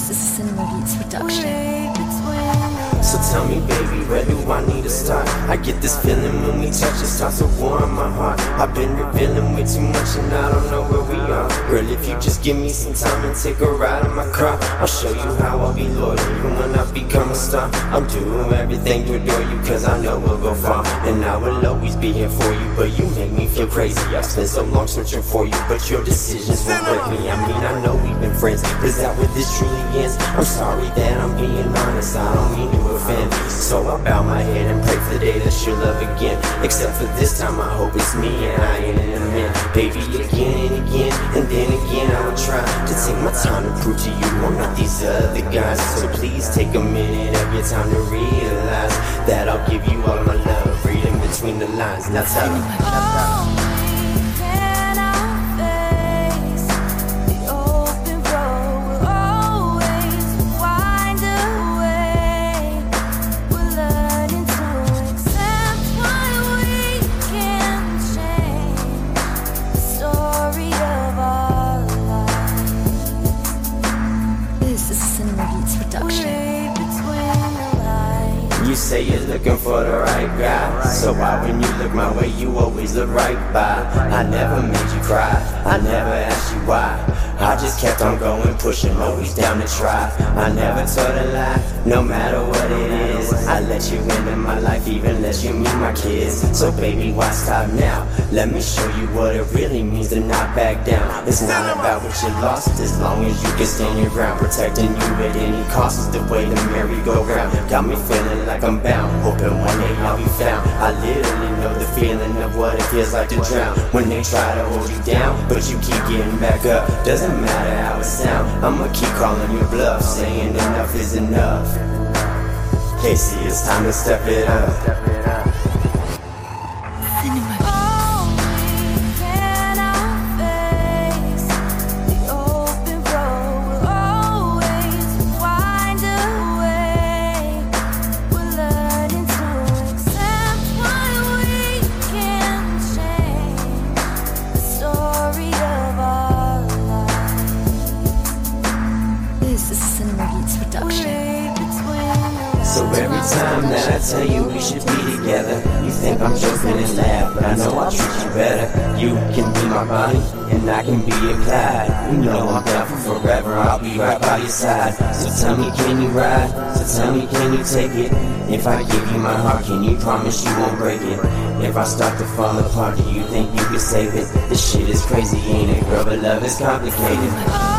this is a Cinema Beats production. So tell me, baby, where do I need to start? I get this feeling when we touch, it starts to warm my heart. I've been revealing way too much and I don't know where we are. Girl, if you just give me some time and take a ride in my car, I'll show you how I'll be loyal even when I become a star. I'm doing everything to adore you cause I know we'll go far. And I will always be here for you, but you make me feel crazy. I've spent so long searching for you, but your decisions won't break me. I mean, I know we been friends, is that what this truly is? I'm sorry that I'm being honest, I don't mean to offend. So I bow my head and pray for the day that you'll love again. Except for this time, I hope it's me and I ain't in a man. Baby, again and again, and then again, I will try to take my time to prove to you I'm not these other guys. So please take a minute of your time to realize that I'll give you all my love, reading between the lines. Now tell me. You say you're looking for the right guy. So why when you look my way, you always look right by? I never made you cry. I never asked you why. I just kept on going, pushing, always down to try. I never told a lie, no matter what it is. I let you into my life, even let you meet my kids. So baby, why stop now? Let me show you what it really means to not back down. It's not about what you lost, as long as you can stand your ground, protecting you at any cost is the way the merry-go-round. Got me feeling like I'm bound, hoping one day I'll be found. I literally know the feeling of what it feels like to drown. When they try to hold you down, but you keep getting back up. Doesn't matter how it sound, I'ma keep calling your bluff, saying enough is enough. Casey, it's time to step it up. Cinema This is Cinema Beats production. So every time that I tell you we should be together, you think I'm joking and laugh, but I know I'll treat you better. You can be my Bonnie, and I can be your Clyde. You know I'm down for forever, I'll be right by your side. So tell me, can you ride? So tell me, can you take it? If I give you my heart, can you promise you won't break it? If I start to fall apart, do you think you can save it? This shit is crazy, ain't it, girl? But love is complicated.